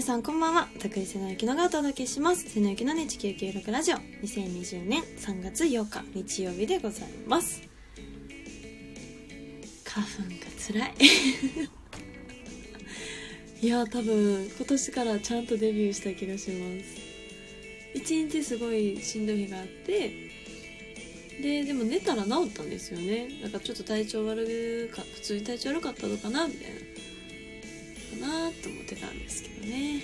皆さんこんばんは。徳井瀬野ゆきのがお届けします。瀬野ゆきのね地球96ラジオ。2020年3月8日日曜日でございます。花粉がつらい。いや多分今年からちゃんとデビューした気がします。一日すごいしんどい日があってででも寝たら治ったんですよね。なんかちょっと体調悪か普通に体調悪かったのかなみたいな。かなと思ってたんですけどね。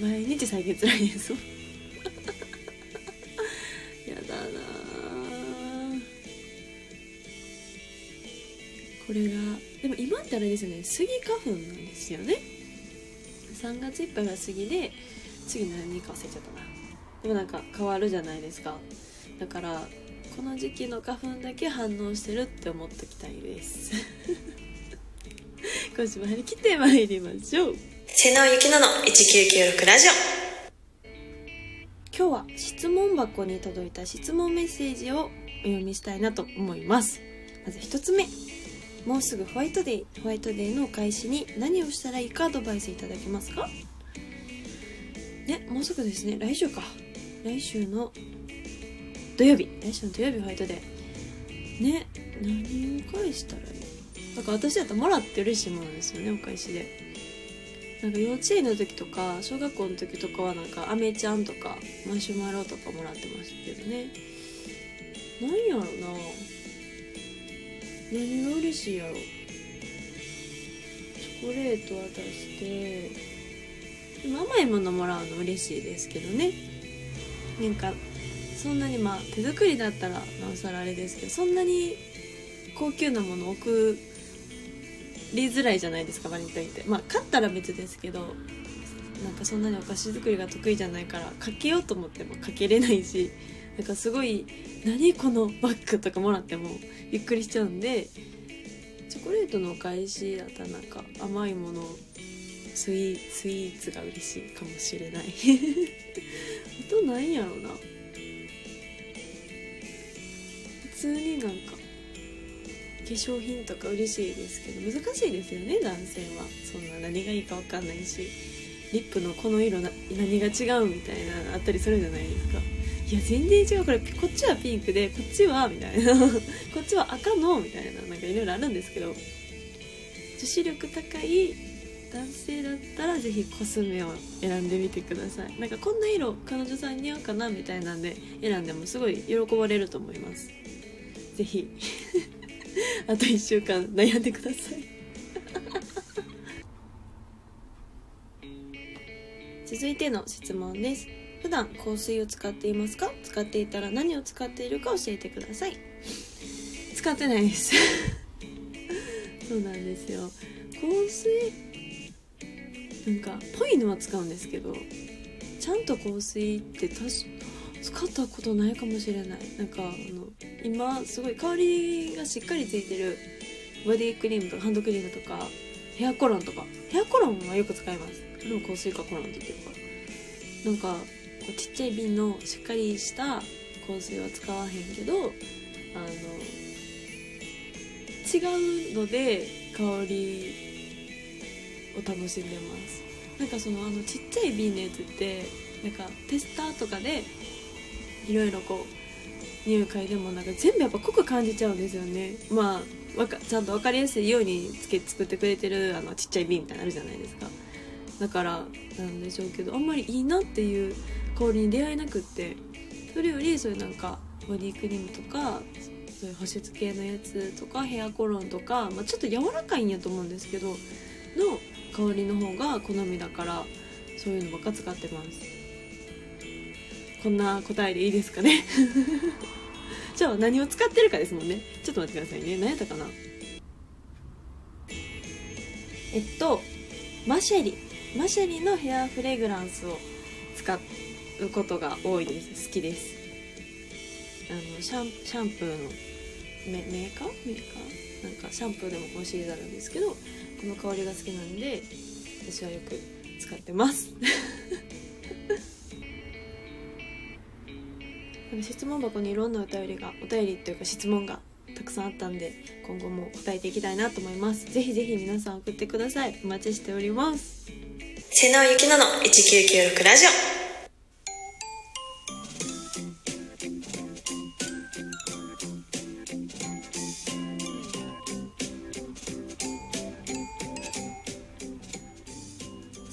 毎日最近辛いですもん。やだなこれがでも今ってあれですよね。スギ花粉なんですよね。3月いっぱいがスギで次何か忘れちゃったな。でもなんか変わるじゃないですか。だからこの時期の花粉だけ反応してるって思っときたいです。今週も張り切ってまいりましょう。瀬野ゆきのの1996ラジ今日は質問箱に届いた質問メッセージをお読みしたいなと思います。まず1つ目。もうすぐホワイトデー。ホワイトデーのお返しに何をしたらいいかアドバイスいただけますか？ねもうすぐですね。来週か。来週の土曜日。来週の土曜日ホワイトデー。ね何を返したらいい？なんか私だともらって嬉しいものですよねお返しで。なんか幼稚園の時とか小学校の時とかはなんかアメちゃんとかマシュマロとかもらってましたけどね。なんやろな。何が嬉しいやろ。チョコレート渡してでも甘いものもらうの嬉しいですけどね。なんかそんなにまあ手作りだったらなおさらあれですけどそんなに高級なもの送りづらいじゃないですかバレンタインって。まあ買ったら別ですけどなんかそんなにお菓子作りが得意じゃないからかけようと思ってもかけれないしなんかすごい「何このバッグ」とかもらってもゆっくりしちゃうんでチョコレートのお返しだったらなんか甘いものスイスイーツが嬉しいかもしれない。あと何やろうな。普通になんか粧品とか嬉しいですけど難しいですよね男性は。そんな何がいいか分かんないし。リップのこの色な何が違うみたいなあったりするじゃないですか。いや全然違う。これこっちはピンクでこっちはみたいな。こっちは赤のみたいななんかいろいろあるんですけど。女子力高い男性だったらぜひコスメを選んでみてください。なんかこんな色彼女さんに似合うかなみたいなんで選んでもすごい喜ばれると思います。ぜひ。あと1週間悩んでください。続いての質問です。普段香水を使っていますか？使っていたら何を使っているか？教えてください。使ってないです。そうなんですよ。香水なんかぽいのは使うんですけどちゃんと香水って確か使ったことないかもしれない。なんかあの今すごい香りがしっかりついてるボディクリームとかハンドクリームとかヘアコロンとか。ヘアコロンはよく使います。でも香水かコロンって言ってるから。なんかこうちっちゃい瓶のしっかりした香水は使わへんけどあの違うので香りを楽しんでます。なんかそのあのちっちゃい瓶のやつってなんかテスターとかでいろいろこう匂い嗅いでもなんか全部やっぱ濃く感じちゃうんですよね。まあわかちゃんと分かりやすいようにつけ作ってくれてるあのちっちゃい瓶みたいなのあるじゃないですか。だからなんでしょうけどあんまりいいなっていう香りに出会えなくってそれよりそういうなんかボディクリームとかそういう保湿系のやつとかヘアコロンとか、まあ、ちょっと柔らかいんやと思うんですけどの香りの方が好みだからそういうのばっか使ってます。こんな答えでいいですかね？じゃあ何を使ってるかですもんね。ちょっと待ってくださいね。何やったかな？えっとマシェリ。マシェリのヘアフレグランスを使うことが多いです。好きです。あのシャンシャンプーの。メメーカー？メーカー？なんかシャンプーでもこのシーズあるんですけどこの香りが好きなんで私はよく使ってます。質問箱にいろんなお便りがお便りというか質問がたくさんあったんで今後も答えていきたいなと思います。ぜひぜひ皆さん送ってください。お待ちしております。瀬野ゆきのの1996ラジオ。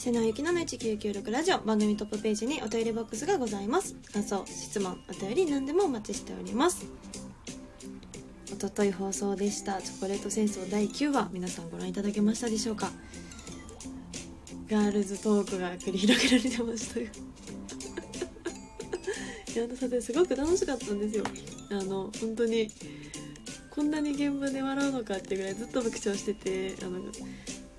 瀬野ゆきのの1996ラジオ。番組トップページにお便りボックスがございます。感想質問お便り何でもお待ちしております。おととい放送でした。チョコレート戦争第9話。皆さんご覧いただけましたでしょうか。ガールズトークが繰り広げられてましたよ。いや私はすごく楽しかったんですよ。あの本当にこんなに現場で笑うのかってぐらいずっと爆笑しててあの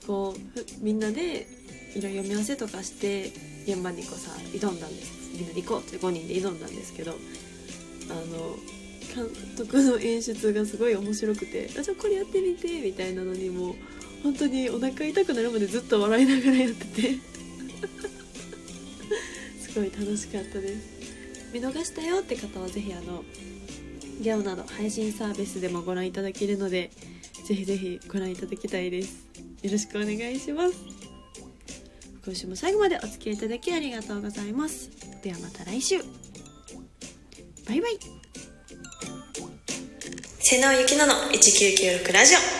こうみんなでいろいろ読み合わせとかして現場にこうさ挑んだんです。みんなで行こうって5人で挑んだんですけどあの監督の演出がすごい面白くて「あじゃあこれやってみて」みたいなのにも本当にお腹痛くなるまでずっと笑いながらやってて。すごい楽しかったです。見逃したよって方はぜひあのギャオなど配信サービスでもご覧いただけるのでぜひぜひご覧いただきたいです。よろしくお願いします。今週も最後までお付き合いいただきありがとうございます。ではまた来週。バイバイ。瀬野ゆきのの1996ラジオ。